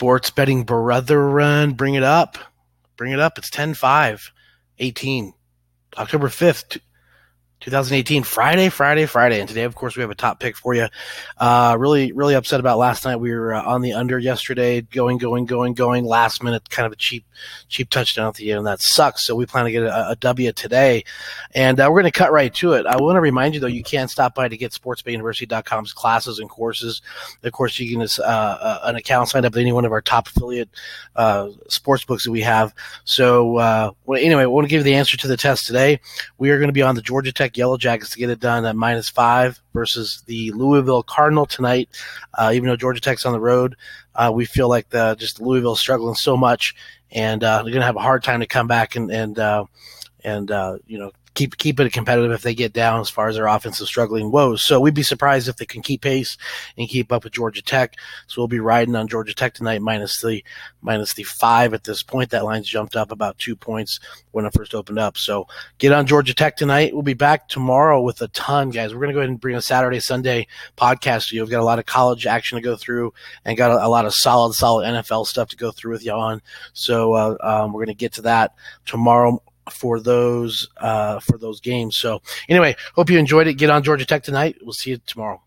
sports betting brethren, bring it up. Bring it up. It's 10 5 18, October 5th, 2018 Friday, Friday, Friday, and today, of course, we have a top pick for you. Uh, really, really upset about last night. We were uh, on the under yesterday, going, going, going, going. Last minute, kind of a cheap, cheap touchdown at the end. That sucks. So we plan to get a, a W today, and uh, we're going to cut right to it. I want to remind you though, you can stop by to get SportsBetUniversity.com's classes and courses. Of course, you can uh, uh, an account signed up with any one of our top affiliate uh, sports books that we have. So well, anyway, I want to give you the answer to the test today. We are going to be on the Georgia Tech Yellow Jackets to get it done at minus five versus the Louisville Cardinal tonight. Uh, even though Georgia Tech's on the road, uh, we feel like the just Louisville struggling so much, and uh, they're going to have a hard time to come back and and uh, and uh, you know keep keep it competitive if they get down as far as their offensive struggling woes. So we'd be surprised if they can keep pace and keep up with Georgia Tech. So we'll be riding on Georgia Tech tonight minus the minus the five at this point. That line's jumped up about two points when it first opened up. So get on Georgia Tech tonight. We'll be back tomorrow with a ton, guys. We're gonna go ahead and bring a Saturday Sunday podcast to you. We've got a lot of college action to go through and got a, a lot of solid solid NFL stuff to go through with you on. So uh, um, we're gonna get to that tomorrow for those uh, for those games. So anyway, hope you enjoyed it. Get on Georgia Tech tonight. We'll see you tomorrow.